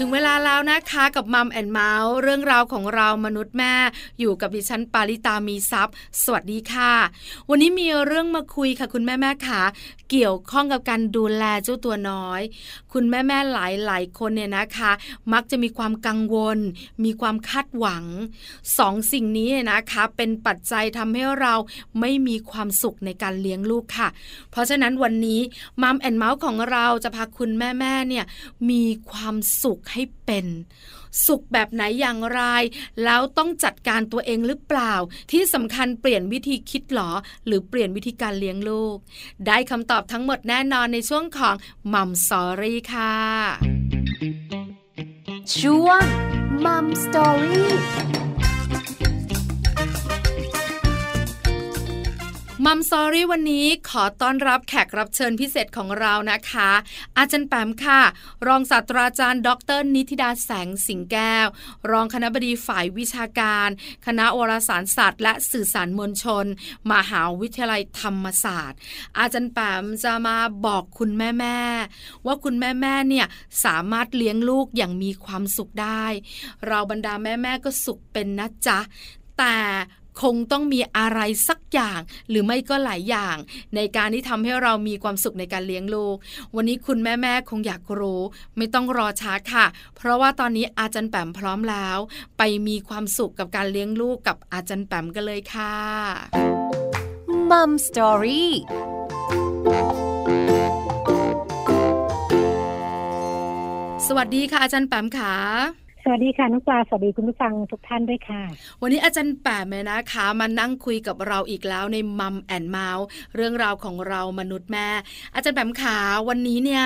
ถึงเวลาแล้วนะคะกับ Mom and Mouth เรื่องราวของเรามนุษย์แม่ อยู่กับดิฉันปาริตามีซัพ์สวัสดีค่ะ วันนี้มีเรื่องมาคุยค่ะคุณแม่แม่ขาเกี่ยวข้องกับการดูแลเจ้าตัวน้อย คุณแม่แม่หลายหลายคนเนี่ยนะคะ มักจะมีความกังวล มีความคาดหวังสองสิ่งนี้นะคะ เป็นปัจจัยทำให้เราไม่มีความสุขในการเลี้ยงลูกค่ะ เพราะฉะนั้นวันนี้มัมแอนเมาส์ของเราจะพาคุณแม่แม่เนี่ยมีความสุขให้เป็น สุขแบบไหนอย่างไร แล้วต้องจัดการตัวเองหรือเปล่า ที่สำคัญเปลี่ยนวิธีคิดหรอ หรือเปลี่ยนวิธีการเลี้ยงลูก ได้คำตอบทั้งหมดแน่นอนในช่วงของมัมสอรี่ค่ะ ช่วงมัมสอรี่ มัมซอรี่วันนี้ขอต้อนรับแขกรับเชิญพิเศษของเรานะคะ อาจารย์แปมค่ะ รองศาสตราจารย์ ดร นิติดาแสงสิงแก้ว รองคณะบดีฝ่ายวิชาการ คณะวารสารศาสตร์ และสื่อสารมวลชน มหาวิทยาลัยธรรมศาสตร์ อาจารย์แปมจะมาบอกคุณแม่แม่ว่าคุณแม่แม่เนี่ยสามารถเลี้ยงลูกอย่างมีความสุขได้ เราบรรดาแม่แม่ก็สุขเป็นนะจ๊ะแต่ คงต้องมีอะไรสักอย่าง หรือไม่ก็หลายอย่าง ในการที่ทำให้เรามีความสุขในการเลี้ยงลูก วันนี้คุณแม่แม่คงอยากรู้ ไม่ต้องรอช้าค่ะ เพราะว่าตอนนี้อาจารย์แปมพร้อมแล้ว ไปมีความสุขกับการเลี้ยงลูกกับอาจารย์แปมกันเลยค่ะมัมสตอรี่สวัสดีค่ะอาจารย์แปมค่ะ สวัสดีค่ะน้องปลาสวัสดีคุณผู้ฟังทุกท่านด้วยค่ะ วันนี้อาจารย์แปมนะคะมานั่งคุยกับเราอีกแล้วในมัมแอนเมาส์เรื่องราวของเรามนุษย์แม่ อาจารย์แปมขาวันนี้เนี่ย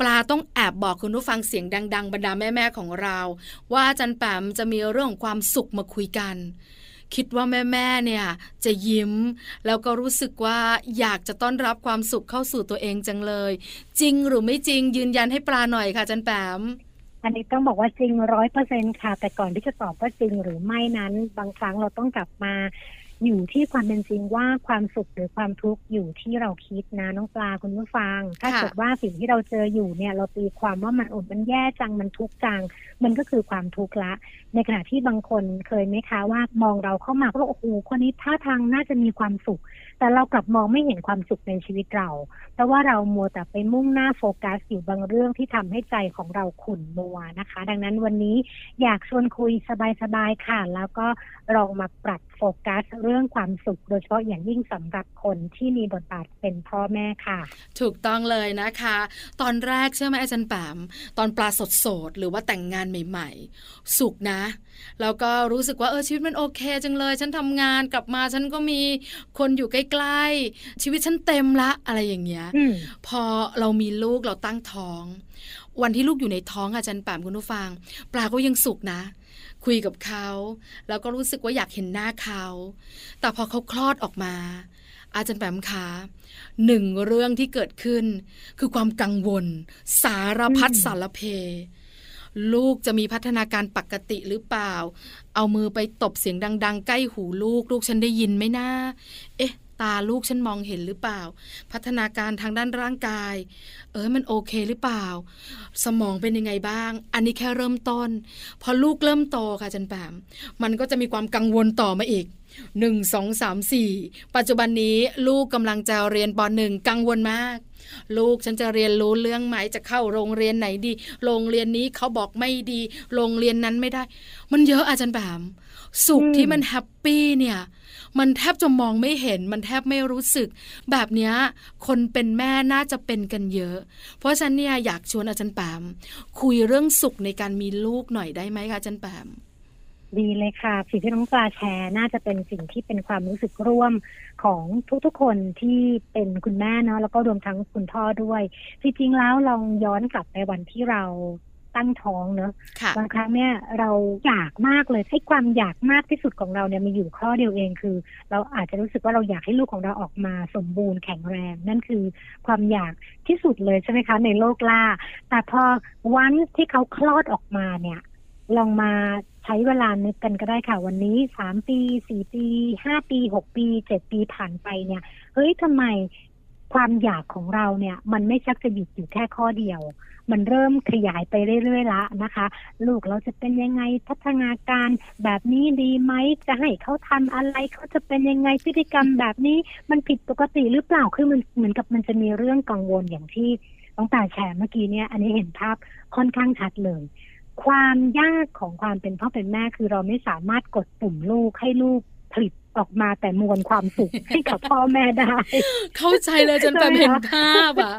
ปลาต้องแอบบอกคุณผู้ฟังเสียงดัง ๆ บรรดาแม่ๆของเรา ว่าอาจารย์แปมจะมีเรื่องของความสุขมาคุยกันคิดว่าแม่ๆ เนี่ยจะยิ้ม แล้วก็รู้สึกว่าอยากจะต้อนรับความสุขเข้าสู่ตัวเองจังเลย จริงหรือไม่จริงยืนยันให้ปลาหน่อยค่ะอาจารย์แปม อันนี้ต้องบอกว่าจริงร้อยเปอร์เซ็นค่ะ แต่ก่อนที่จะตอบว่าจริงหรือไม่นั้น บางครั้งเราต้องกลับมาอยู่ที่ความเป็นจริงว่าความสุขหรือความทุกข์อยู่ที่เราคิดนะน้องปลาคุณผู้ฟัง ถ้าเกิดว่าสิ่งที่เราเจออยู่เนี่ยเราตีความว่ามันอดมันแย่จังมันทุกข์จัง มันก็คือความทุกข์ละ ในขณะที่บางคนเคยไหมคะว่ามองเราเข้ามาก็โอ้โหคนนี้ท่าทางน่าจะมีความสุข แต่เรากลับมองไม่เห็นความสุขในชีวิตเรา เพราะว่าเรามัวแต่ไปมุ่งหน้าโฟกัสอยู่บางเรื่องที่ทำให้ใจของเราขุ่นมัวนะคะ ดังนั้นวันนี้อยากชวนคุยสบายๆค่ะ แล้วก็ลองมาปรับโฟกัสเรื่องความสุข โดยเฉพาะอย่างยิ่งสำหรับคนที่มีบทบาทเป็นพ่อแม่ค่ะ ถูกต้องเลยนะคะ ตอนแรกเชื่อไหมอาจารย์แปมตอนปลาสดสดหรือว่าแต่งงานใหม่ ๆ สุขนะ แล้วก็รู้สึกว่าเออชีวิตมันโอเค จังเลย ฉันทำงานกลับมาฉันก็มีคนอยู่ใกล้ๆ ชีวิตฉันเต็มละอะไรอย่างเงี้ยพอเรามีลูกเราตั้งท้อง วันที่ลูกอยู่ในท้องอาจารย์แปมคุณผู้ฟัง ปลาก็ยังสุขนะ คุยกับเขาแล้วก็รู้สึกว่าอยากเห็นหน้าเขาแต่พอเขาคลอดออกมา อาจารย์แปมขาหนึ่งเรื่องที่เกิดขึ้น คือความกังวล สารพัดสารเพลูกจะมีพัฒนาการปกติหรือเปล่า เอามือไปตบเสียงดัง ๆ ใกล้หูลูก ลูกฉันได้ยินไหมนะ เอ๊ะ ตาลูกฉันมองเห็นหรือเปล่า พัฒนาการทางด้านร่างกาย เออมันโอเคหรือเปล่า สมองเป็นยังไงบ้าง อันนี้แค่เริ่มต้น พอลูกเริ่มโตค่ะจันแปมมันก็จะมีความกังวลต่อมาอีกหนึ่งสองสามสี่ปัจจุบันนี้ลูกกำลังจะเรียนปหนึ่งกังวลมาก ลูกฉันจะเรียนรู้เรื่องไหมจะเข้าโรงเรียนไหนดี โรงเรียนนี้เขาบอกไม่ดี โรงเรียนนั้นไม่ได้ มันเยอะอาจารย์แปมสุขที่มันแฮปปี้เนี่ยมันแทบจะมองไม่เห็น มันแทบไม่รู้สึก แบบนี้คนเป็นแม่น่าจะเป็นกันเยอะ เพราะฉันเนี่ยอยากชวนอาจารย์แปมคุยเรื่องสุขในการมีลูกหน่อยได้ไหมคะอาจารย์แปม ดีเลยค่ะ สิ่งที่น้องปลาแชร์น่าจะเป็นสิ่งที่เป็นความรู้สึกร่วมของทุกๆคนที่เป็นคุณแม่เนาะแล้วก็รวมทั้งคุณพ่อด้วย จริงๆแล้วลองย้อนกลับไปวันที่เราตั้งท้องเนอะบางครั้งเนี่ยเราอยากมากเลยให้ความอยากมากที่สุดของเราเนี่ยมีอยู่ข้อเดียวเองคือ เราอาจจะรู้สึกว่าเราอยากให้ลูกของเราออกมาสมบูรณ์แข็งแรง นั่นคือความอยากที่สุดเลยใช่ไหมคะ ในโลกล่า แต่พอวันที่เขาคลอดออกมาเนี่ย ลองมา ใช้เวลานึกกันก็ได้ค่ะ วันนี้สามปีสี่ปีห้าปีหกปีเจ็ดปีผ่านไปเนี่ยเฮ้ยทำไมความอยากของเราเนี่ย มันไม่ชักจะหยุดอยู่แค่ข้อเดียว มันเริ่มขยายไปเรื่อยๆละนะคะ ลูกเราจะเป็นยังไงพัฒนาการแบบนี้ดีไหมจะให้เขาทำอะไรเขาจะเป็นยังไงพฤติกรรมแบบนี้มันผิดปกติหรือเปล่าคือมันเหมือนกับมันจะมีเรื่องกังวลอย่างที่ต้องตาแชร์เมื่อกี้เนี่ย อันนี้เห็นภาพค่อนข้างชัดเลย ความยากของความเป็นพ่อเป็นแม่คือเราไม่สามารถกดปุ่มลูกให้ลูกผลิตออกมาแต่มวลความสุขให้กับพ่อแม่ได้ เข้าใจเลยจนแบบเห็นภาพอะ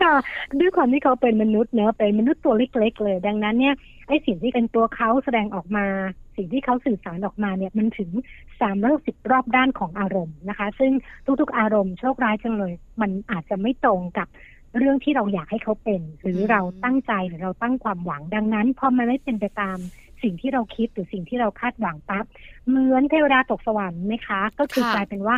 ค่ะ ด้วยความที่เขาเป็นมนุษย์เนอะเป็นมนุษย์ตัวเล็ก ๆ เลย ดังนั้นเนี่ยไอ้สิ่งที่เป็นตัวเขาแสดงออกมา สิ่งที่เขาสื่อสารออกมาเนี่ยมันถึงสามร้อยสิบรอบด้านของอารมณ์นะคะ ซึ่งทุกๆอารมณ์โชคร้ายจังเลย มันอาจจะไม่ตรงกับ เรื่องที่เราอยากให้เขาเป็น หรือเราตั้งใจหรือเราตั้งความหวังดังนั้นพอมันไม่เป็นไปตามสิ่งที่เราคิดหรือสิ่งที่เราคาดหวังปั๊บเหมือนเทวดาตกสวรรค์ไหมคะ ก็คือกลายเป็นว่า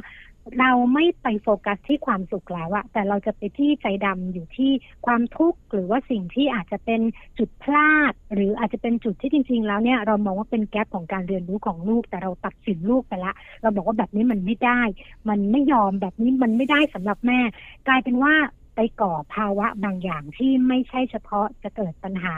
เราไม่ไปโฟกัสที่ความสุขแล้วอะแต่เราจะไปที่ใจดำอยู่ที่ความทุกข์หรือว่าสิ่งที่อาจจะเป็นจุดพลาด หรืออาจจะเป็นจุดที่จริง ๆ แล้วเนี่ยเรามองว่าเป็นแกลบของการเรียนรู้ของลูก แต่เราตัดสินลูกไปละ เราบอกว่าแบบนี้มันไม่ได้ มันไม่ยอมแบบนี้มันไม่ได้สำหรับแม่ กลายเป็นว่า ไปก่อภาวะบางอย่างที่ไม่ใช่เฉพาะจะเกิดปัญหา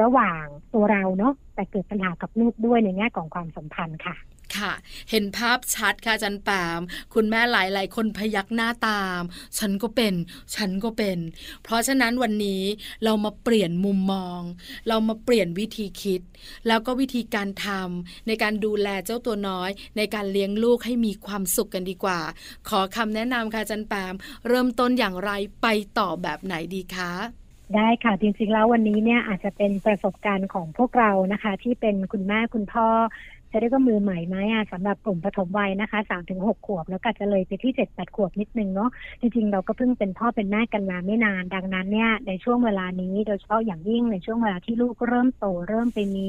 ระหว่างตัวเราเนาะแต่เกิดปัญหากับลูกด้วยในแง่ของความสัมพันธ์ค่ะ ค่ะ เห็นภาพชัดค่ะจันแปมคุณแม่หลายๆ คนพยักหน้าตาม ฉันก็เป็น ฉันก็เป็น เพราะฉะนั้นวันนี้เรามาเปลี่ยนมุมมอง เรามาเปลี่ยนวิธีคิด แล้วก็วิธีการทำในการดูแลเจ้าตัวน้อย ในการเลี้ยงลูกให้มีความสุขกันดีกว่า ขอคำแนะนำค่ะจันแปมเริ่มต้นอย่างไรไปต่อแบบไหนดีคะได้ค่ะ จริงๆแล้ววันนี้เนี่ยอาจจะเป็นประสบการณ์ของพวกเรานะคะ ที่เป็นคุณแม่คุณพ่อ จะเรียกว่ามือใหม่ไหมอะสำหรับกลุ่มปฐมวัยนะคะสามถึงหกขวบ แล้วก็จะเลยไปที่เจ็ดแปดขวบนิดนึงเนาะจริงๆ เราก็เพิ่งเป็นพ่อเป็นแม่กันมาไม่นาน ดังนั้นเนี่ยในช่วงเวลานี้โดยเฉพาะอย่างยิ่งในช่วงเวลาที่ลูกเริ่มโต เริ่มไปมี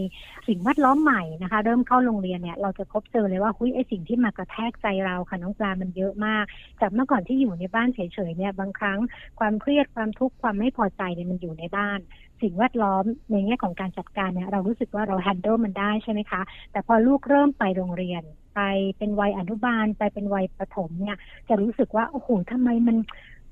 สิ่งแวดล้อมใหม่นะคะ เริ่มเข้าโรงเรียนเนี่ยเราจะพบเจอเลยว่าหุ้ยไอสิ่งที่มากระแทกใจเราค่ะน้องปลามันเยอะมาก จากเมื่อก่อนที่อยู่ในบ้านเฉยๆเนี่ยบางครั้งความเครียดความทุกข์ความไม่พอใจเนี่ยมันอยู่ในบ้าน สิ่งแวดล้อมในแง่ของการจัดการเนี่ยเรารู้สึกว่าเราแฮนด์ลมันได้ใช่ไหมคะ แต่พอลูกเริ่มไปโรงเรียน ไปเป็นวัยอนุบาล ไปเป็นวัยประถมเนี่ย จะรู้สึกว่าโอ้โหทำไมมัน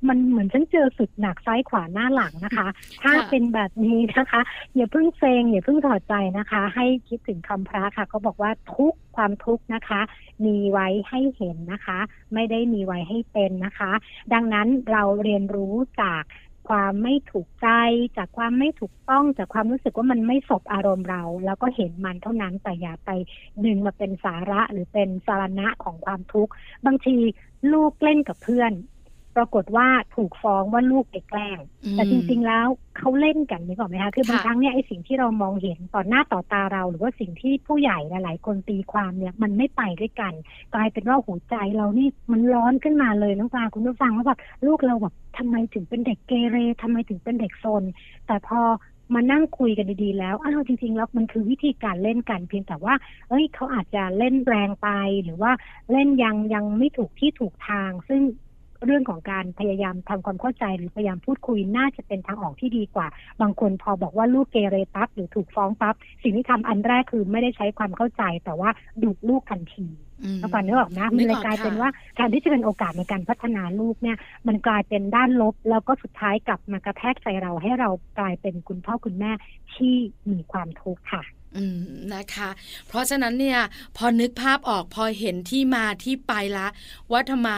มันเหมือนฉันเจอสุดหนักซ้ายขวาหน้าหลังนะคะ ถ้าเป็นแบบนี้นะคะ อย่าเพิ่งเซงอย่าเพิ่งถอดใจนะคะ ให้คิดถึงคำพระค่ะเขาบอกว่าทุกความทุกข์นะคะ มีไว้ให้เห็นนะคะ ไม่ได้มีไว้ให้เป็นนะคะ ดังนั้นเราเรียนรู้จาก ความไม่ถูกใจ จากความไม่ถูกต้อง จากความรู้สึกว่ามันไม่สบอารมณ์เรา แล้วก็เห็นมันเท่านั้นแต่อย่าไปดึงมาเป็นสาระหรือเป็นสาระของความทุกข์ บางทีลูกเล่นกับเพื่อน ปรากฏว่าถูกฟ้องว่าลูกไปแกล้ง แต่จริง ๆ แล้วเขาเล่นกันนี่ก่อนไหมคะ คือบางครั้งเนี่ยไอ้สิ่งที่เรามองเห็นต่อหน้าต่อตาเรา หรือว่าสิ่งที่ผู้ใหญ่หลาย ๆ คนตีความเนี่ยมันไม่ไปด้วยกัน กลายเป็นว่าหัวใจเรานี่มันร้อนขึ้นมาเลยน้องปลาคุณผู้ฟังว่าแบบลูกเราแบบทำไมถึงเป็นเด็กเกเรทำไมถึงเป็นเด็กโซน แต่พอมานั่งคุยกันดีๆแล้ว อ้าวจริงๆแล้วมันคือวิธีการเล่นกันเพียงแต่ว่า เอ้ยเขาอาจจะเล่นแรงไปหรือว่าเล่นยังยังไม่ถูกที่ถูกทาง ซึ่ง เรื่องของการพยายามทำความเข้าใจหรือพยายามพูดคุยน่าจะเป็นทางออกที่ดีกว่า บางคนพอบอกว่าลูกเกเรปั๊บหรือถูกฟ้องปั๊บสิ่งที่ทำอันแรกคือไม่ได้ใช้ความเข้าใจแต่ว่าดุลูกทันทีแล้วก่อนนึกออกนะมันเลยกลายเป็นว่าแทนที่จะเป็นโอกาสในการพัฒนาลูกเนี่ยมันกลายเป็นด้านลบ แล้วก็สุดท้ายกลับมากระแทกใจเราให้เรากลายเป็นคุณพ่อคุณแม่ที่มีความทุกข์ค่ะอืม นะคะ เพราะฉะนั้นเนี่ยพอนึกภาพออกพอเห็นที่มาที่ไปละ ว่าทำไม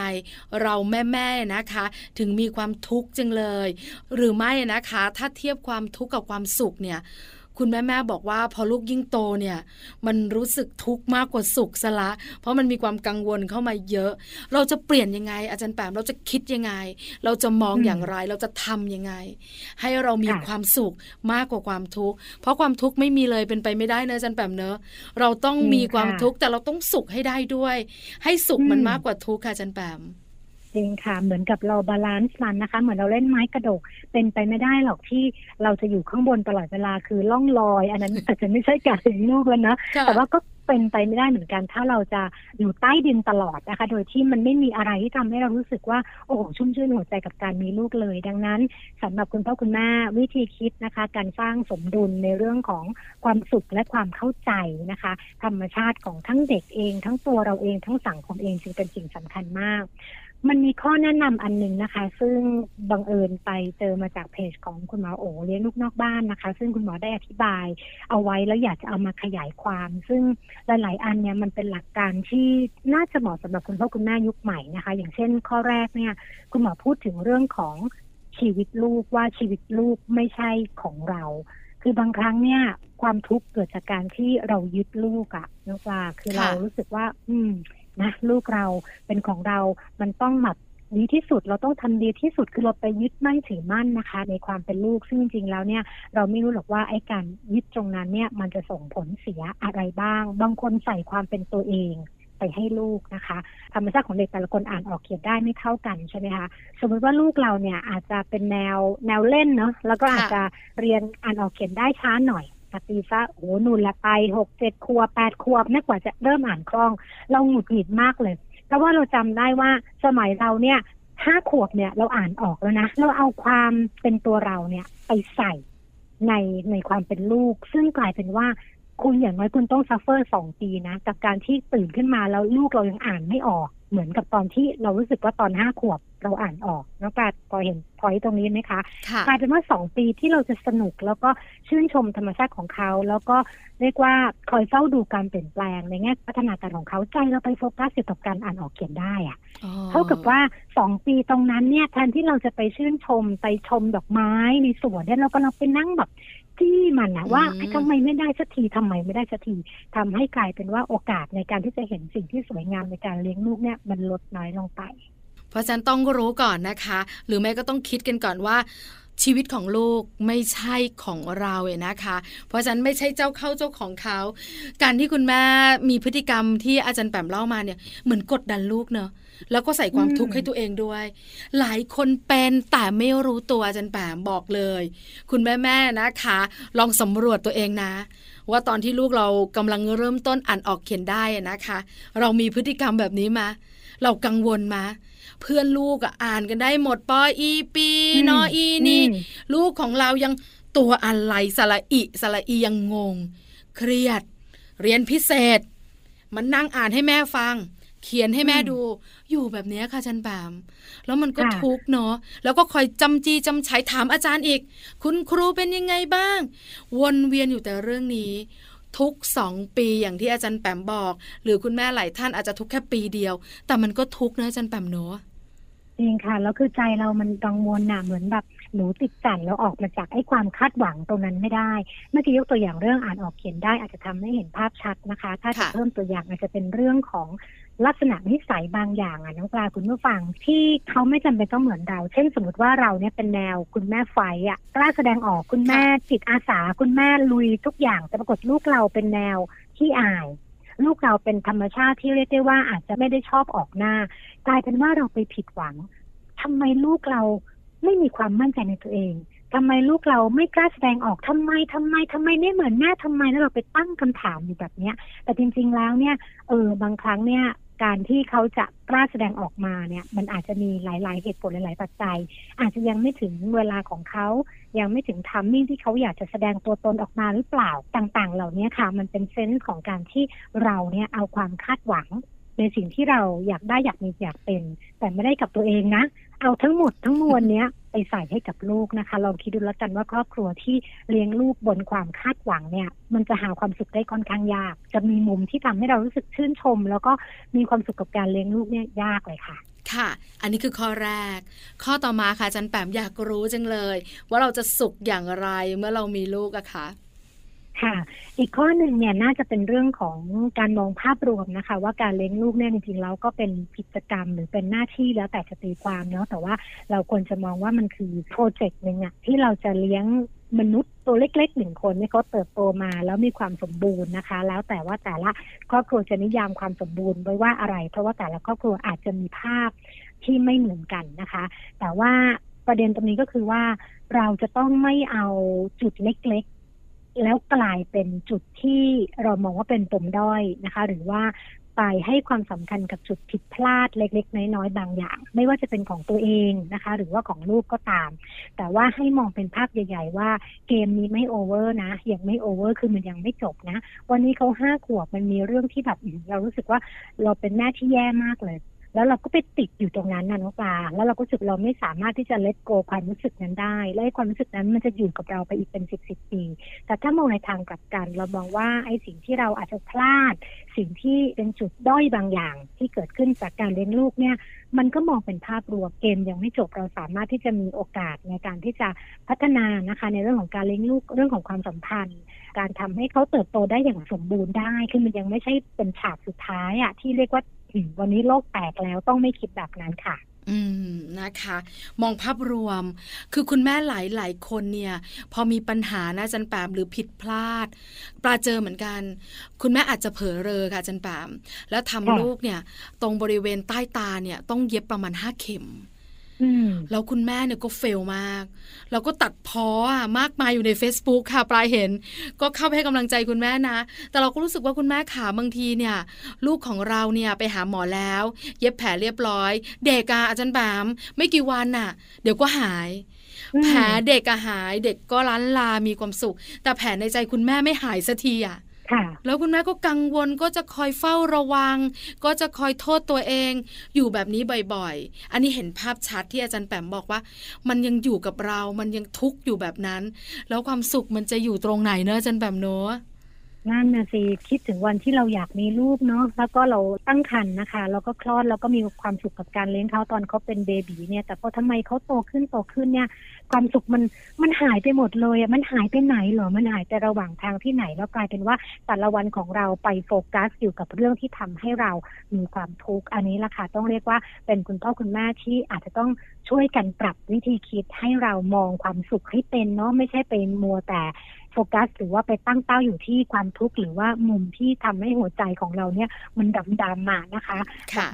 เราแม่ๆนะคะ ถึงมีความทุกข์จังเลย หรือไม่นะคะ ถ้าเทียบความทุกข์กับความสุขเนี่ย คุณแม่แม่บอกว่าพอลูกยิ่งโตเนี่ยมันรู้สึกทุกข์มากกว่าสุขสละ เพราะมันมีความกังวลเข้ามาเยอะ เราจะเปลี่ยนยังไง อาจารย์แปมเราจะคิดยังไง เราจะมองอย่างไรเราจะทํำยังไง ให้เรามีความสุขมากกว่าความทุกข์เพราะความทุกข์ไม่มีเลยเป็นไปไม่ได้นะอาจารย์แปมเนอะเราต้องมีความทุกข์แต่เราต้องสุขให้ได้ด้วย ให้สุขมันมากกว่าทุกข์ค่ะอาจารย์แปม จริงค่ะ เหมือนกับเรา balance มันนะคะ เหมือนเราเล่นไม้กระดก เป็นไปไม่ได้หรอกที่เราจะอยู่ข้างบนตลอดเวลาคือล่องลอย อันนั้นอาจจะไม่ใช่การเลี้ยงลูกแล้วนะ แต่ว่าก็เป็นไปไม่ได้เหมือนกัน ถ้าเราจะอยู่ใต้ดินตลอดนะคะ โดยที่มันไม่มีอะไรที่ทำให้เรารู้สึกว่าโอ้โหชุ่มชื่นหัวใจกับการมีลูกเลย ดังนั้นสำหรับคุณพ่อคุณแม่วิธีคิดนะคะ การสร้างสมดุลในเรื่องของความสุขและความเข้าใจนะคะ ธรรมชาติของทั้งเด็กเอง ทั้งตัวเราเองทั้งสังคมเองจึงเป็นสิ่งสำคัญมาก มันมีข้อแนะนำอันหนึ่งนะคะ ซึ่งบังเอิญไปเจอมาจากเพจของคุณหมอโอเลี้ยงลูกนอกบ้านนะคะ ซึ่งคุณหมอได้อธิบายเอาไว้แล้วอยากจะเอามาขยายความ ซึ่งหลาย ๆ อันเนี่ยมันเป็นหลักการที่น่าจะเหมาะสำหรับคุณพ่อคุณแม่ยุคใหม่นะคะ อย่างเช่น ข้อแรกเนี่ยคุณหมอพูดถึงเรื่องของชีวิตลูกว่าชีวิตลูกไม่ใช่ของเรา คือบางครั้งเนี่ยความทุกข์เกิดจากการที่เรายึดลูกอะน้องปลาคือเรารู้สึกว่า อืม นะลูกเราเป็นของเรา มันต้องแบบดีที่สุดเราต้องทำดีที่สุดคือเราไปยึดมั่นถือมั่นนะคะ ในความเป็นลูก ซึ่งจริงๆแล้วเนี่ย เราไม่รู้หรอกว่าไอ้การยึดตรงนั้นเนี่ยมันจะส่งผลเสียอะไรบ้าง บางคนใส่ความเป็นตัวเองไปให้ลูกนะคะธรรมชาติของเด็กแต่ละคนอ่านออกเขียนได้ไม่เท่ากันใช่ไหมคะสมมติว่าลูกเราเนี่ยอาจจะเป็นแนวแนวเล่นเนาะแล้วก็อาจจะเรียนอ่านออกเขียนได้ช้าหน่อย ปฏิซะโอ้หนุนละไปหกเจ็ดครัวแปดครัวนักกว่าจะเริ่มอ่านคล่อง เราหงุดหงิดมากเลย เพราะว่าเราจำได้ว่าสมัยเราเนี่ยห้าขวบเนี่ยเราอ่านออกแล้วนะ เราเอาความเป็นตัวเราเนี่ยไปใส่ในในความเป็นลูก ซึ่งกลายเป็นว่าคุณอย่างน้อยคุณต้องซัฟเฟอร์สองปีนะ กับการที่ตื่นขึ้นมาแล้วลูกเรายังอ่านไม่ออก เหมือนกับตอนที่เรารู้สึกว่าตอนห้าขวบเราอ่านออกน้องปาพอเห็นพอยตรงนี้ไหมคะกลายเป็นว่าสองปีที่เราจะสนุกแล้วก็ชื่นชมธรรมชาติของเขา แล้วก็เรียกว่าคอยเฝ้าดูการเปลี่ยนแปลงในแง่พัฒนาการของเขาใจเราไปโฟกัสอยู่กับการอ่านออกเขียนได้อะเท่ากับว่าสองปีตรงนั้นเนี่ยแทนที่เราจะไปชื่นชมไปชมดอกไม้ในสวนเนี่ยเราก็เราไปนั่งแบบ ที่มันนะว่าทำไมไม่ได้สักทีทำไมไม่ได้สักทีทำให้กลายเป็นว่าโอกาสในการที่จะเห็นสิ่งที่สวยงามในการเลี้ยงลูกเนี่ยมันลดน้อยลงไป เพราะฉะนั้นต้องรู้ก่อนนะคะ หรือแม่ก็ต้องคิดกันก่อนว่า ชีวิตของลูกไม่ใช่ของเราเองนะคะ เพราะฉะนั้นไม่ใช่เจ้าเข้าเจ้าของเขา การที่คุณแม่มีพฤติกรรมที่อาจารย์แปมเล่ามาเนี่ยเหมือนกดดันลูกเนอะแล้วก็ใส่ความทุกข์ให้ตัวเองด้วย หลายคนเป็นแต่ไม่รู้ตัวอาจารย์แปมบอกเลย คุณแม่แม่นะคะ ลองสำรวจตัวเองนะ ว่าตอนที่ลูกเรากำลังเริ่มต้นอ่านออกเขียนได้นะคะ เรามีพฤติกรรมแบบนี้มาเรากังวลมา เพื่อนลูกอ่านกันได้หมดปออีปีนออีนี่ ลูกของเรายังตัวอะไรสระอิสระอียังงง เครียด เรียนพิเศษ มันนั่งอ่านให้แม่ฟัง เขียนให้แม่ดู อยู่แบบนี้ค่ะชันแปมแล้วมันก็ทุกเนาะแล้วก็คอยจำจีจำใช้ถามอาจารย์อีก คุณครูเป็นยังไงบ้าง วนเวียนอยู่แต่เรื่องนี้ ทุกสองปีอย่างที่อาจารย์แปมบอก หรือคุณแม่หลายท่านอาจจะทุกแค่ปีเดียว แต่มันก็ทุกนะอาจารย์แปมเนาะจริงค่ะแล้วคือใจเรามันกังวลหนาเหมือนแบบ หนูติดจันแล้วออกมาจากไอ้ความคาดหวังตรงนั้นไม่ได้ เมื่อกี้ยกตัวอย่างเรื่องอ่านออกเขียนได้อาจจะทำให้เห็นภาพชัดนะคะ ถ้าจะเพิ่มตัวอย่างอาจจะเป็นเรื่องของลักษณะนิสัยบางอย่างอะน้องปลาคุณผู้ฟังที่เขาไม่จำเป็นต้องเหมือนเรา เช่นสมมติว่าเราเนี่ยเป็นแนวคุณแม่ไฟอะกล้าแสดงออกคุณแม่จิตอาสา คุณแม่ลุยทุกอย่างแต่ปรากฏลูกเราเป็นแนวที่อายลูกเราเป็นธรรมชาติที่เรียกได้ว่าอาจจะไม่ได้ชอบออกหน้ากลายเป็นว่าเราไปผิดหวังทำไมลูกเรา ไม่มีความมั่นใจในตัวเองทำไมลูกเราไม่กล้าแสดงออกทำไมทำไมทำไมไม่เหมือนแม่ทำไมแล้วเราไปตั้งคำถามอยู่แบบเนี้ย แต่จริง ๆ แล้วเนี่ยเออบางครั้งเนี่ยการที่เขาจะกล้าแสดงออกมาเนี่ย มันอาจจะมีหลาย ๆ เหตุผลหลาย ๆ ปัจจัย อาจจะยังไม่ถึงเวลาของเขา ยังไม่ถึงทัมมิ่งที่เขาอยากจะแสดงตัวตนออกมาหรือเปล่าต่าง ๆ เหล่านี้ค่ะ มันเป็นเซนส์ของการที่เราเนี่ยเอาความคาดหวังในสิ่งที่เราอยากได้อยากมีอยากเป็น แต่ไม่ได้กับตัวเองนะ เอาทั้งหมดทั้งมวลเนี้ยไปใส่ให้กับลูกนะคะ ลองคิดดูแล้วกันว่าครอบครัวที่เลี้ยงลูกบนความคาดหวังเนี่ย มันจะหาความสุขได้ค่อนข้างยาก จะมีมุมที่ทำให้เรารู้สึกชื่นชม แล้วก็มีความสุขกับการเลี้ยงลูกเนี่ยยากเลยค่ะ ค่ะ อันนี้คือข้อแรก ข้อต่อมาค่ะจันแปมอยากรู้จังเลย ว่าเราจะสุขอย่างไรเมื่อเรามีลูกอะคะ ค่ะ อีกข้อหนึ่งเนี่ยน่าจะเป็นเรื่องของการมองภาพรวมนะคะ ว่าการเลี้ยงลูกเนี่ยจริงๆแล้วก็เป็นกิจกรรมหรือเป็นหน้าที่แล้วแต่จะตีความเนาะแต่ว่าเราควรจะมองว่ามันคือโปรเจกต์หนึ่งอะที่เราจะเลี้ยงมนุษย์ตัวเล็กๆหนึ่งคนนี่เขาเติบโตมาแล้วมีความสมบูรณ์นะคะ แล้วแต่ว่าแต่ละครอบครัวจะนิยามความสมบูรณ์ไว้ว่าอะไร เพราะว่าแต่ละครอบครัวอาจจะมีภาพที่ไม่เหมือนกันนะคะ แต่ว่าประเด็นตรงนี้ก็คือว่าเราจะต้องไม่เอาจุดเล็ก แล้วกลายเป็นจุดที่เรามองว่าเป็นปมด้อยนะคะ หรือว่าไปให้ความสำคัญกับจุดผิดพลาดเล็ก ๆ น้อย ๆ บางอย่าง ไม่ว่าจะเป็นของตัวเองนะคะ หรือว่าของลูกก็ตาม แต่ว่าให้มองเป็นภาพใหญ่ ๆ ว่าเกมนี้ไม่ over นะยังไม่ over คือมันยังไม่จบนะ วันนี้เขาห้าขวบมันมีเรื่องที่แบบเรารู้สึกว่าเราเป็นแม่ที่แย่มากเลย แล้วเราก็ไปติดอยู่ตรงนั้นนะน้องปลาแล้วเราก็รู้สึกเราไม่สามารถที่จะ let go ความรู้สึกนั้นได้ และความรู้สึกนั้นมันจะอยู่กับเราไปอีกเป็นสิบสิบปี แต่ถ้ามองในทางกลับกัน เรามองว่าไอ้สิ่งที่เราอาจจะพลาด สิ่งที่เป็นจุดด้อยบางอย่างที่เกิดขึ้นจากการเลี้ยงลูกเนี่ย มันก็มองเป็นภาพรวมเกมยังไม่จบเราสามารถที่จะมีโอกาสในการที่จะพัฒนานะคะ ในเรื่องของการเลี้ยงลูกเรื่องของความสัมพันธ์ การทำให้เขาเติบโตได้อย่างสมบูรณ์ได้คือมันยังไม่ใช่เป็นฉากสุดท้ายอะที่เรียกว่า วันนี้โลกแตกแล้วต้องไม่คิดแบบนั้นค่ะ อืมนะคะ มองภาพรวม คือคุณแม่หลายหลายคนเนี่ย พอมีปัญหานะจันแปมหรือผิดพลาด ปลาเจอเหมือนกัน คุณแม่อาจจะเผลอเรอค่ะจันแปมแล้วทำลูกเนี่ย ตรงบริเวณใต้ตาเนี่ย ต้องเย็บประมาณห้าเข็ม แล้วคุณแม่เนี่ยก็เฟลมาก แล้วก็ตัดพ้อมากมายอยู่ใน Facebook ค่ะปลายเห็น ก็เข้าไปให้กำลังใจคุณแม่นะ แต่เราก็รู้สึกว่าคุณแม่ขาบางทีเนี่ย ลูกของเราเนี่ยไปหาหมอแล้ว เย็บแผลเรียบร้อย เด็กอาจารย์แบมไม่กี่วันน่ะ เดี๋ยวก็หายแผลเด็กหาย เด็กก็ล้านลามีความสุข แต่แผลในใจคุณแม่ไม่หายสักทีอะ แล้วคุณแม่ก็กังวลก็จะคอยเฝ้าระวัง ก็จะคอยโทษตัวเอง อยู่แบบนี้บ่อยๆ อันนี้เห็นภาพชัดที่อาจารย์แปมบอกว่า มันยังอยู่กับเรา มันยังทุกข์อยู่แบบนั้น แล้วความสุขมันจะอยู่ตรงไหนเนอะอาจารย์แปมเนอะ นั่นนะสิคิดถึงวันที่เราอยากมีลูกเนาะแล้วก็เราตั้งครรภ์นะคะ แล้วก็คลอดแล้วก็มีความสุขกับการเลี้ยงเขาตอนเขาเป็นเบบีเนี่ย แต่พอทำไมเขาโตขึ้นโตขึ้นเนี่ย ความสุขมันมันหายไปหมดเลยอะมันหายไปไหนเหรอมันหายไประหว่างทางที่ไหนแล้วกลายเป็นว่าแต่ละวันของเราไปโฟกัสอยู่กับเรื่องที่ทำให้เรามีความทุกข์อันนี้ละค่ะต้องเรียกว่าเป็นคุณพ่อคุณแม่ที่อาจจะต้องช่วยกันปรับวิธีคิดให้เรามองความสุขให้เป็นเนาะไม่ใช่เป็นมัวแต่ โฟกัสหรือว่าไปตั้งเป้าอยู่ที่ความทุกข์หรือว่ามุมที่ทำให้หัวใจของเราเนี่ยมันดำดำมานะคะ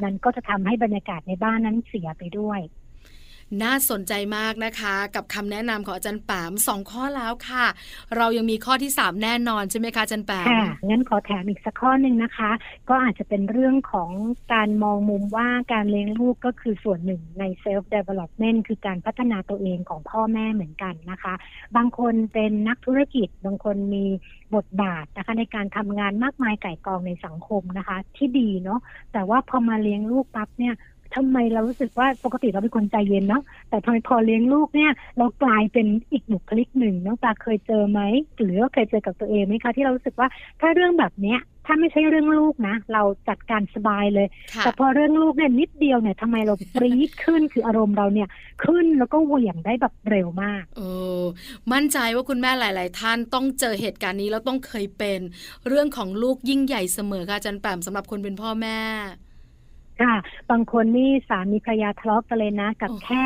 นั้นก็จะทำให้บรรยากาศในบ้านนั้นเสียไปด้วย น่าสนใจมากนะคะ กับคำแนะนำของอาจารย์แปมสองข้อแล้วค่ะ เรายังมีข้อที่สามแน่นอนใช่ไหมคะอาจารย์แปมค่ะงั้นขอแถมอีกสักข้อหนึ่งนะคะ ก็อาจจะเป็นเรื่องของการมองมุมว่าการเลี้ยงลูกก็คือส่วนหนึ่งใน self development คือการพัฒนาตัวเองของพ่อแม่เหมือนกันนะคะ บางคนเป็นนักธุรกิจ บางคนมีบทบาทนะคะ ในการทำงานมากมายไก่กองในสังคมนะคะ ที่ดีเนาะแต่ว่าพอมาเลี้ยงลูกปั๊บเนี่ย ทำไมเรารู้สึกว่าปกติเราเป็นคนใจเย็นเนาะแต่ทำไมพอเลี้ยงลูกเนี่ย เรากลายเป็นอีกบุคลิกหนึ่งน้องตาเคยเจอไหมหรือว่าเคยเจอกับตัวเองไหมคะที่เรารู้สึกว่าถ้าเรื่องแบบเนี้ยถ้าไม่ใช่เรื่องลูกนะ เราจัดการสบายเลย แต่พอเรื่องลูกเนี่ยนิดเดียวเนี่ยทำไมเราปรี๊ดขึ้นคืออารมณ์เราเนี่ยขึ้นแล้วก็เหวี่ยงได้แบบเร็วมากเออมั่นใจว่าคุณแม่หลาย ๆ ท่านต้องเจอเหตุการณ์นี้แล้วต้องเคยเป็น เรื่องของลูกยิ่งใหญ่เสมอค่ะจันแปมสำหรับคนเป็นพ่อแม่ ค่ะ บางคนนี่สามีภรรยาทะเลาะกันเลยนะ กับแค่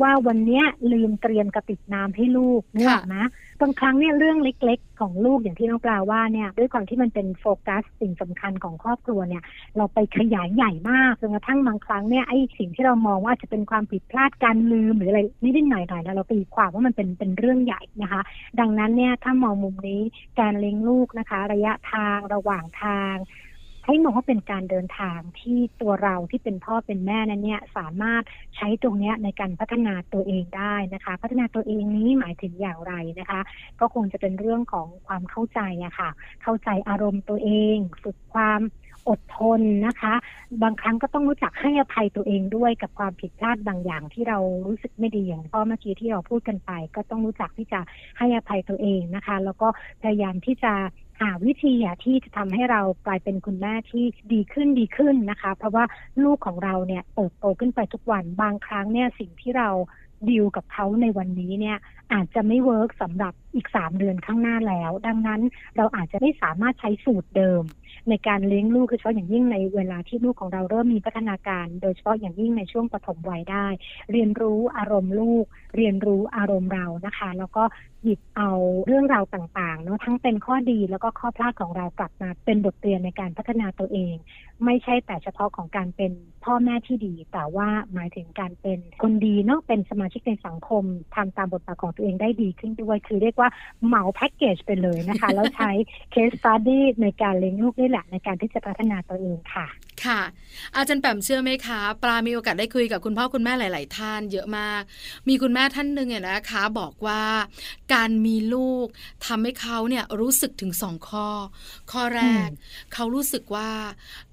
ว่าวันเนี้ยลืมเตรียมกระติกน้ำให้ลูกเนี่ยนะบางครั้งเนี่ยเรื่องเล็ก ๆ ของลูกอย่างที่น้องปลาว่าเนี่ยด้วยความที่มันเป็นโฟกัสสิ่งสำคัญของครอบครัวเนี่ย เราไปขยายใหญ่มากจนกระทั่งบางครั้งเนี่ยไอ้สิ่งที่เรามองว่าจะเป็นความผิดพลาดการลืมหรืออะไรนิดๆหน่อยๆแล้วเราตีความว่ามันเป็นเป็นเรื่องใหญ่นะคะ ดังนั้นเนี่ยถ้ามองมุมนี้การเลี้ยงลูกนะคะ ระยะทางระหว่างทาง ให้มองว่าเป็นการเดินทางที่ตัวเราที่เป็นพ่อเป็นแม่นั้นเนี่ยสามารถใช้ตรงนี้ในการพัฒนาตัวเองได้นะคะ พัฒนาตัวเองนี้หมายถึงอย่างไรนะคะ ก็คงจะเป็นเรื่องของความเข้าใจอะค่ะ เข้าใจอารมณ์ตัวเอง ฝึกความอดทนนะคะ บางครั้งก็ต้องรู้จักให้อภัยตัวเองด้วยกับความผิดพลาดบางอย่างที่เรารู้สึกไม่ดีอย่างพ่อเมื่อกี้ที่เราพูดกันไป ก็ต้องรู้จักที่จะให้อภัยตัวเองนะคะ แล้วก็พยายามที่จะ หาวิธีที่จะทำให้เรากลายเป็นคุณแม่ที่ดีขึ้นดีขึ้นนะคะ เพราะว่าลูกของเราเนี่ยเติบโตขึ้นไปทุกวันบางครั้งเนี่ยสิ่งที่เราดีลกับเขาในวันนี้เนี่ยอาจจะไม่เวิร์กสำหรับอีกสามเดือนข้างหน้าแล้ว ดังนั้นเราอาจจะไม่สามารถใช้สูตรเดิม ในการเลี้ยงลูกคือเฉพาะอย่างยิ่งในเวลาที่ลูกของเราเริ่มมีพัฒนาการ โดยเฉพาะอย่างยิ่งในช่วงปฐมวัยได้ เรียนรู้อารมณ์ลูก เรียนรู้อารมณ์เรานะคะ แล้วก็หยิบเอาเรื่องราวต่างๆเนาะทั้งเป็นข้อดีแล้วก็ข้อพลาดของเรากลับมาเป็นบทเรียนในการพัฒนาตัวเอง ไม่ใช่แต่เฉพาะของการเป็นพ่อแม่ที่ดี แต่ว่าหมายถึงการเป็นคนดีเนาะเป็นสมาชิกในสังคมทำตามบทบาทของตัวเองได้ดีขึ้นด้วย คือเรียกว่าเหมาแพ็กเกจไปเลยนะคะ แล้วใช้เคสสตัดดี้ในการเลี้ยงลูกนี่แหละในการที่จะพัฒนาตัวเองค่ะ ค่ะ อาจารย์แปมเชื่อไหมคะ ปลา มีโอกาสได้คุยกับคุณพ่อคุณแม่หลาย ๆ ท่านเยอะมาก มีคุณแม่ท่านหนึ่งเนี่ยนะคะ บอกว่าการมีลูกทำให้เขาเนี่ยรู้สึกถึงสองข้อ ข้อแรก เขารู้สึกว่า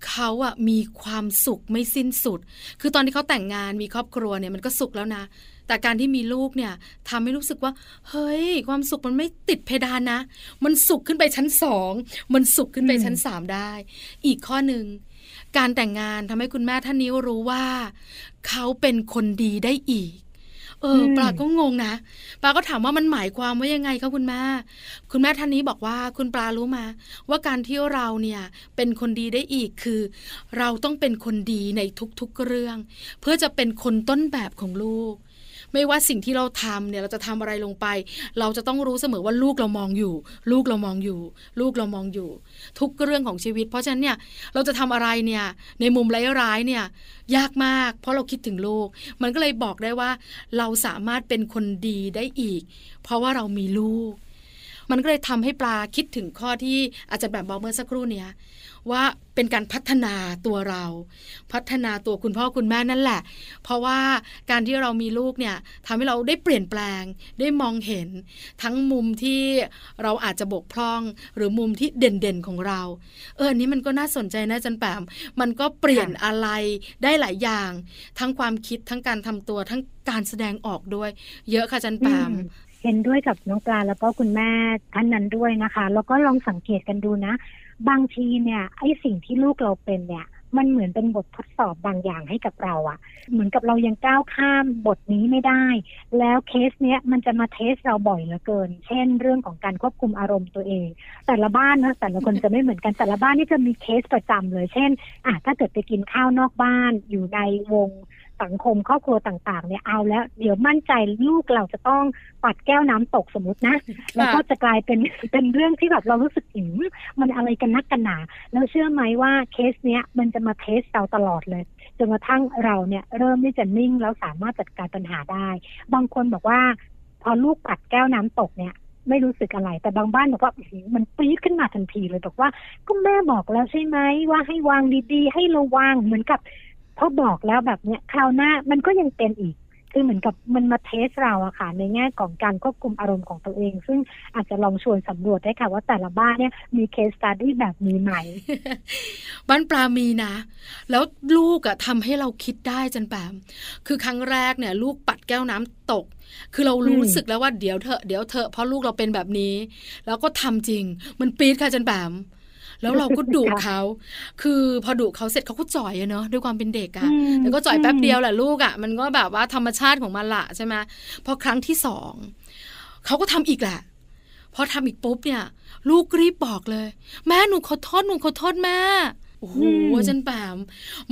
เขาอะมีความสุขไม่สิ้นสุด คือตอนที่เขาแต่งงานมีครอบครัวเนี่ยมันก็สุขแล้วนะ แต่การที่มีลูกเนี่ยทำให้รู้สึกว่า เฮ้ย ความสุขมันไม่ติดเพดานนะ มันสุขขึ้นไปชั้นสองมันสุขขึ้นไปชั้นสามได้ อีกข้อหนึ่งการแต่งงานทำให้คุณแม่ท่านนี้รู้ว่า เขาเป็นคนดีได้อีก เอออืมปลาก็งงนะปลาก็ถามว่ามันหมายความว่ายังไงคะคุณแม่ คุณแม่ท่านนี้บอกว่าคุณปลารู้มา ว่าการที่เราเนี่ยเป็นคนดีได้อีกคือ เราต้องเป็นคนดีในทุกๆเรื่อง เพื่อจะเป็นคนต้นแบบของลูก ไม่ว่าสิ่งที่เราทำเนี่ยเราจะทำอะไรลงไป เราจะต้องรู้เสมอว่าลูกเรามองอยู่ ลูกเรามองอยู่ ลูกเรามองอยู่ ทุกเรื่องของชีวิต เพราะฉะนั้นเนี่ยเราจะทำอะไรเนี่ยในมุมร้ายๆเนี่ยยากมาก เพราะเราคิดถึงลูก มันก็เลยบอกได้ว่า เราสามารถเป็นคนดีได้อีก เพราะว่าเรามีลูก มันก็เลยทำให้ปลาคิดถึงข้อที่อาจารย์แบบบอกเมื่อสักครู่เนี้ยว่าเป็นการพัฒนาตัวเรา พัฒนาตัวคุณพ่อคุณแม่นั่นแหละ เพราะว่าการที่เรามีลูกเนี่ยทำให้เราได้เปลี่ยนแปลง ได้มองเห็น ทั้งมุมที่เราอาจจะบกพร่อง หรือมุมที่เด่นๆของเรา เอออันนี้มันก็น่าสนใจนะอาจันแปมมันก็เปลี่ยนอะไรได้หลายอย่าง ทั้งความคิดทั้งการทำตัวทั้งการแสดงออกด้วย เยอะค่ะอาจันแปมอืม เห็นด้วยกับน้องปลาแล้วก็คุณแม่ท่านนั้นด้วยนะคะ แล้วก็ลองสังเกตกันดูนะ บางทีเนี่ยไอ้สิ่งที่ลูกเราเป็นเนี่ย มันเหมือนเป็นบททดสอบบางอย่างให้กับเราอะเหมือนกับเรายังก้าวข้ามบทนี้ไม่ได้ แล้วเคสเนี้ยมันจะมาเทสเราบ่อยเหลือเกิน เช่น เรื่องของการควบคุมอารมณ์ตัวเอง แต่ละบ้านนะแต่ละคนจะไม่เหมือนกันแต่ละบ้านนี่จะมีเคสประจำเลย เช่นอะถ้าเกิดไปกินข้าวนอกบ้านอยู่ในวง สังคมครอบครัวต่างๆ เนี่ยเอาแล้ว เดี๋ยวมั่นใจลูกเราจะต้องปัดแก้วน้ำตกสมมตินะ แล้วก็จะกลายเป็นเป็นเรื่องที่แบบเรารู้สึกอืมมันอะไรกันนักกันหนาแล้วเชื่อไหมว่าเคสเนี้ยมันจะมาเทสเราตลอดเลยจนกระทั่งเราเนี่ยเริ่มที่จะนิ่งแล้วสามารถจัดการปัญหาได้ บางคนบอกว่า พอลูกปัดแก้วน้ำตกเนี่ยไม่รู้สึกอะไร แต่บางบ้านบอกว่าอื้อหือมันปี๊ดขึ้นมาทันทีเลยบอกว่า ก็แม่บอกแล้วใช่ไหมว่าให้วางดีๆ ให้ระวังเหมือนกับ พอบอกแล้วแบบเนี้ยคราวหน้ามันก็ยังเป็นอีก คือเหมือนกับมันมาเทสเราอะค่ะ ในแง่ของการควบคุมอารมณ์ของตัวเอง ซึ่งอาจจะลองชวนสำรวจได้ค่ะว่าแต่ละบ้านเนี่ยมีเคสตัดดี้แบบนี้ไหม บ้านปลามีนะ แล้วลูกอะทำให้เราคิดได้จันแปมคือครั้งแรกเนี่ย ลูกปัดแก้วน้ำตกคือเรารู้สึกแล้วว่าเดี๋ยวเถอะเดี๋ยวเถอะเพราะลูกเราเป็นแบบนี้ แล้วก็ทำจริง มันปี๊ดค่ะจันแปม แล้วเราก็ดุค่ะเขาคือพอดุเขาเสร็จเขาก็จ่อยอะเนาะด้วยความเป็นเด็กอะอืมแต่ก็จ่อยแป๊บอืมเดียวแหละลูกอะมันก็แบบว่าธรรมชาติของมันละใช่ไหมพอครั้งที่สองเขาก็ทำอีกแหละพอทำอีกปุ๊บเนี่ย ลูกรีบบอกเลย แม่หนูขอโทษหนูขอโทษแม่โอ้โหอืมจันแปม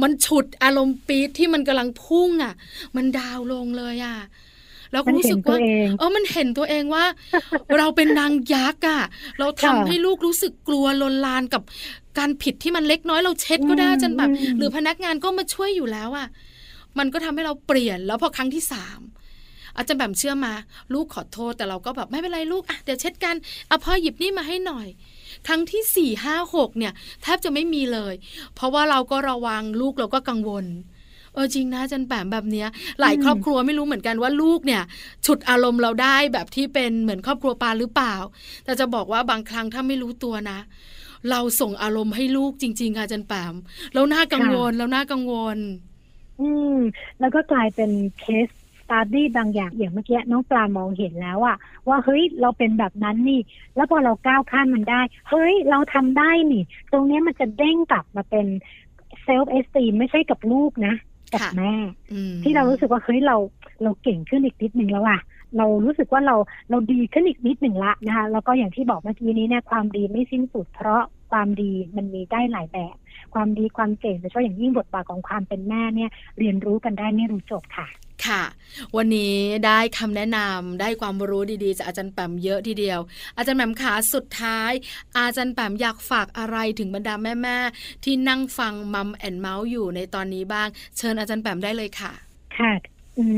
มันฉุดอารมณ์ปี๊ดที่มันกำลังพุ่งอะ มันดาวลงเลยอะ แล้วก็มันรู้เห็สึนกตัวว่าเองเออมันเห็นตัวเองว่า เราเป็นนางยักษ์อะเราทำค่ะให้ลูกรู้สึกกลัวลนลานกับการผิดที่มันเล็กน้อยเราเช็ดก็ได้อืมจนแบบอืมหรือพนักงานก็มาช่วยอยู่แล้วอะมันก็ทำให้เราเปลี่ยนแล้วพอครั้งที่สามอาจารย์แบบเชื่อมา ลูกขอโทษแต่เราก็แบบไม่เป็นไรลูกอะเดี๋ยวเช็ดกันเอาพ่อหยิบนี่มาให้หน่อยครั้งที่สี่ห้าหกเนี่ยแทบจะไม่มีเลย เพราะว่าเราก็ระวังลูกเราก็กังวล เออจริงนะจันแปมแบบเนี้ย หลายครอบครัวไม่รู้เหมือนกันว่าลูกเนี่ยฉุดอารมณ์เราได้แบบที่เป็นเหมือนครอบครัวปาหรือเปล่า แต่จะบอกว่าบางครั้งถ้าไม่รู้ตัวนะ เราส่งอารมณ์ให้ลูกจริง ๆ ค่ะจันแปมแล้วน่ากังวลแล้วน่ากังวล อืม แล้วก็กลายเป็น case study บางอย่างอย่างเมื่อกี้น้องปลามองเห็นแล้วอะว่าเฮ้ยเราเป็นแบบนั้นนี่ แล้วพอเราก้าวข้ามมันได้ เฮ้ยเราทำได้นี่ ตรงนี้มันจะเด้งกลับมาเป็น self-esteem ไม่ใช่กับลูกนะ กับค่ะแม่อืมที่เรารู้สึกว่าเฮ้ยเราเราเก่งขึ้นอีกนิดหนึ่งแล้วอะเรารู้สึกว่าเราเราดีขึ้นอีกนิดหนึ่งละนะคะแล้วก็อย่างที่บอกเมื่อกี้นี้เนี่ยความดีไม่สิ้นสุด เพราะความดีมันมีได้หลายแบบ ความดีความเก่งโดยเฉพาะอย่างยิ่งบทบาทของความเป็นแม่เนี่ยเรียนรู้กันได้ไม่รู้จบค่ะ ค่ะ วันนี้ได้คำแนะนำได้ความรู้ดีๆจากอาจารย์แปมเยอะทีเดียว อาจารย์แปมขาสุดท้าย อาจารย์แปมอยากฝากอะไรถึงบรรดาแม่ๆที่นั่งฟัง Mom and Mouth อยู่ในตอนนี้บ้าง เชิญอาจารย์แปมได้เลยค่ะ ค่ะ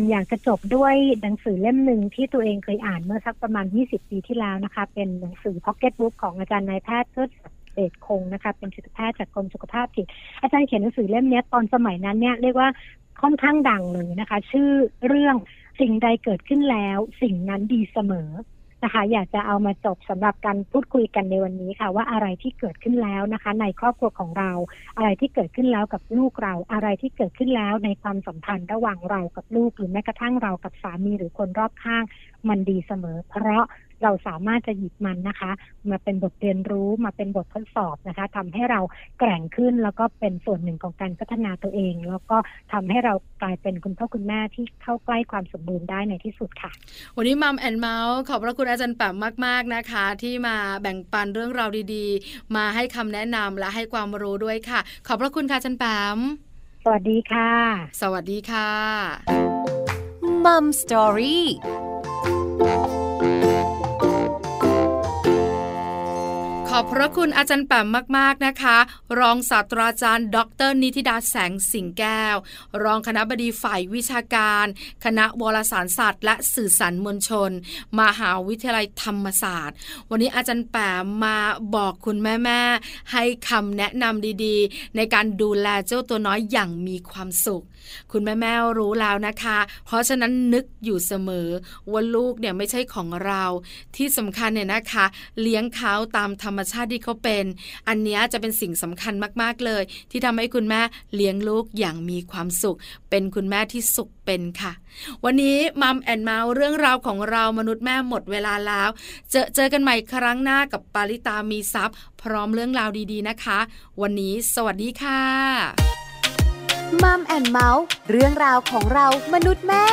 อยากจะจบด้วยหนังสือเล่มหนึ่งที่ตัวเองเคยอ่านเมื่อสักประมาณ 20 ปีที่แล้วนะคะ เป็นหนังสือพ็อกเก็ตบุ๊กของอาจารย์นายแพทย์เทิดศักดิ์เดชคงนะคะเป็นจิตแพทย์จากกรมสุขภาพจิตอาจารย์เขียนหนังสือเล่มนี้ตอนสมัยนั้นเนี่ยเรียกว่า ค่อนข้างดังเลยนะคะ ชื่อเรื่องสิ่งใดเกิดขึ้นแล้ว สิ่งนั้นดีเสมอนะคะ อยากจะเอามาจบสำหรับการพูดคุยกันในวันนี้ค่ะ ว่าอะไรที่เกิดขึ้นแล้วนะคะ ในครอบครัวของเรา อะไรที่เกิดขึ้นแล้วกับลูกเรา อะไรที่เกิดขึ้นแล้วในความสัมพันธ์ระหว่างเรากับลูกหรือแม้กระทั่งเรากับสามีหรือคนรอบข้าง มันดีเสมอ เพราะ เราสามารถจะหยิบมันนะคะ มาเป็นบทเรียนรู้มาเป็นบททดสอบนะคะทำให้เราแกร่งขึ้นแล้วก็เป็นส่วนหนึ่งของการพัฒนาตัวเอง แล้วก็ทำให้เรากลายเป็นคุณพ่อคุณแม่ที่เข้าใกล้ความสมบูรณ์ได้ในที่สุดค่ะ วันนี้มัมแอนเมาส์ขอบพระคุณอาจารย์แปมมาก ๆนะคะ ที่มาแบ่งปันเรื่องราวดีๆ มาให้คำแนะนำและให้ความรู้ด้วยค่ะ ขอบพระคุณค่ะอาจารย์แปมสวัสดีค่ะ สวัสดีค่ะมัมสตอรี่ อบพระคุณอาจารย์แปมมาก ๆ นะคะ รองศาสตราจารย์ ดร นิติดาแสงสิงแก้ว รองคณะบดีฝ่ายวิชาการ คณะวารสารศาสตร์ และสื่อสารมวลชน มหาวิทยาลัยธรรมศาสตร์ วันนี้อาจารย์แปมมาบอกคุณแม่ๆให้คำแนะนำดีๆ ในการดูแลเจ้าตัวน้อยอย่างมีความสุข คุณแม่ๆรู้แล้วนะคะ เพราะฉะนั้นนึกอยู่เสมอว่าลูกเนี่ยไม่ใช่ของเรา ที่สำคัญเนี่ยนะคะ เลี้ยงเขาตามธรรมชาติที่เขาเป็น อันนี้จะเป็นสิ่งสำคัญมากๆเลย ที่ทำให้คุณแม่เลี้ยงลูกอย่างมีความสุข เป็นคุณแม่ที่สุขเป็นค่ะ วันนี้มัมแอนเมาส์เรื่องราวของเรามนุษย์แม่หมดเวลาแล้ว เจอเจอกันใหม่ครั้งหน้ากับปาริตามีซัพ์พร้อมเรื่องราวดีๆนะคะ วันนี้สวัสดีค่ะมัมแอนเมาส์เรื่องราวของเรามนุษย์แม่